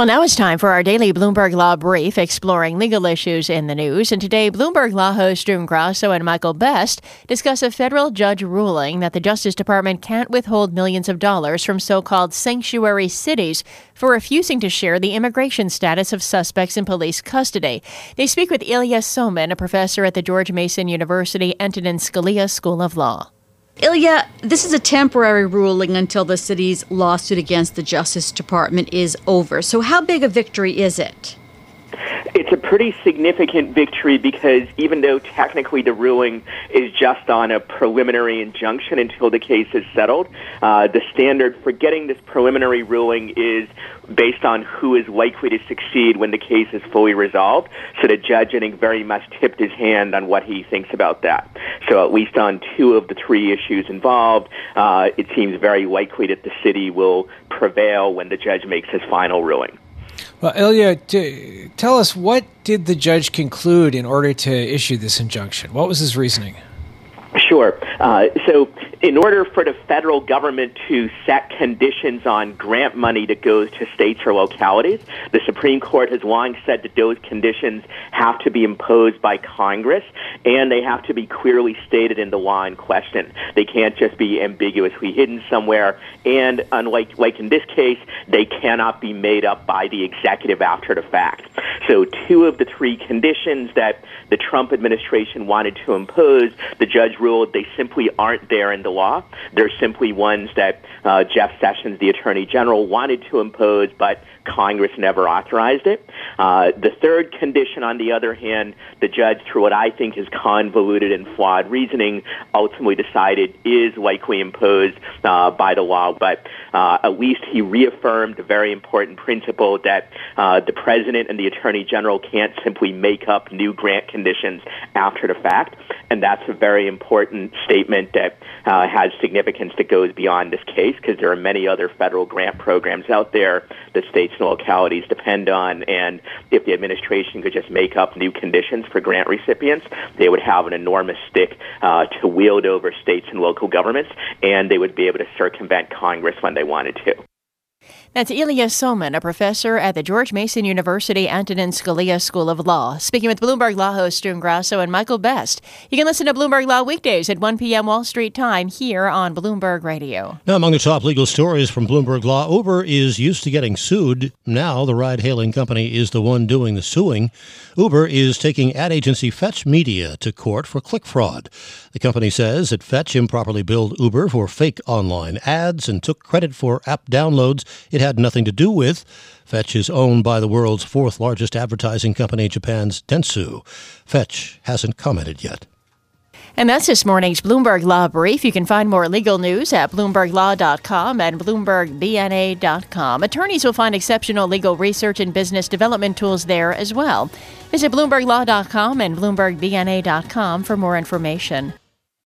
Well, now it's time for our daily Bloomberg Law Brief exploring legal issues in the news. And today, Bloomberg Law hosts June Grasso and Michael Best discuss a federal judge ruling that the Justice Department can't withhold millions of dollars from so called sanctuary cities for refusing to share the immigration status of suspects in police custody. They speak with Ilya Somin, a professor at the George Mason University Antonin Scalia School of Law. Ilya, this is a temporary ruling until the city's lawsuit against the Justice Department is over. So, how big a victory is it? It's a pretty significant victory because even though technically the ruling is just on a preliminary injunction until the case is settled, uh, the standard for getting this preliminary ruling is based on who is likely to succeed when the case is fully resolved. So the judge, I think, very much tipped his hand on what he thinks about that. So at least on two of the three issues involved, uh, it seems very likely that the city will prevail when the judge makes his final ruling. Well, Ilya, t- tell us what did the judge conclude in order to issue this injunction? What was his reasoning? Sure. Uh, so in order for the federal government to set conditions on grant money that goes to states or localities, the Supreme Court has long said that those conditions have to be imposed by Congress and they have to be clearly stated in the law in question. They can't just be ambiguously hidden somewhere. And unlike like in this case, they cannot be made up by the executive after the fact. So two of the three conditions that the Trump administration wanted to impose, the judge ruled they simply aren't there in the law. They're simply ones that uh, Jeff Sessions, the Attorney General, wanted to impose, but Congress never authorized it. Uh, the third condition, on the other hand, the judge, through what I think is convoluted and flawed reasoning, ultimately decided is likely imposed uh, by the law. But uh, at least he reaffirmed a very important principle that uh, the president and the attorney general can't simply make up new grant conditions after the fact. And that's a very important statement that uh, has significance that goes beyond this case because there are many other federal grant programs out there that states and localities depend on. And if the administration could just make up new conditions for grant recipients, they would have an enormous stick uh, to wield over states and local governments, and they would be able to circumvent Congress when they wanted to. That's Ilya Somin, a professor at the George Mason University Antonin Scalia School of Law, speaking with Bloomberg Law host June Grasso and Michael Best. You can listen to Bloomberg Law weekdays at 1 p.m. Wall Street time here on Bloomberg Radio. Now, among the top legal stories from Bloomberg Law, Uber is used to getting sued. Now, the ride hailing company is the one doing the suing. Uber is taking ad agency Fetch Media to court for click fraud. The company says that Fetch improperly billed Uber for fake online ads and took credit for app downloads it had nothing to do with. Fetch is owned by the world's fourth largest advertising company, Japan's Dentsu. Fetch hasn't commented yet. And that's this morning's Bloomberg Law Brief. You can find more legal news at BloombergLaw.com and BloombergBNA.com. Attorneys will find exceptional legal research and business development tools there as well. Visit BloombergLaw.com and BloombergBNA.com for more information.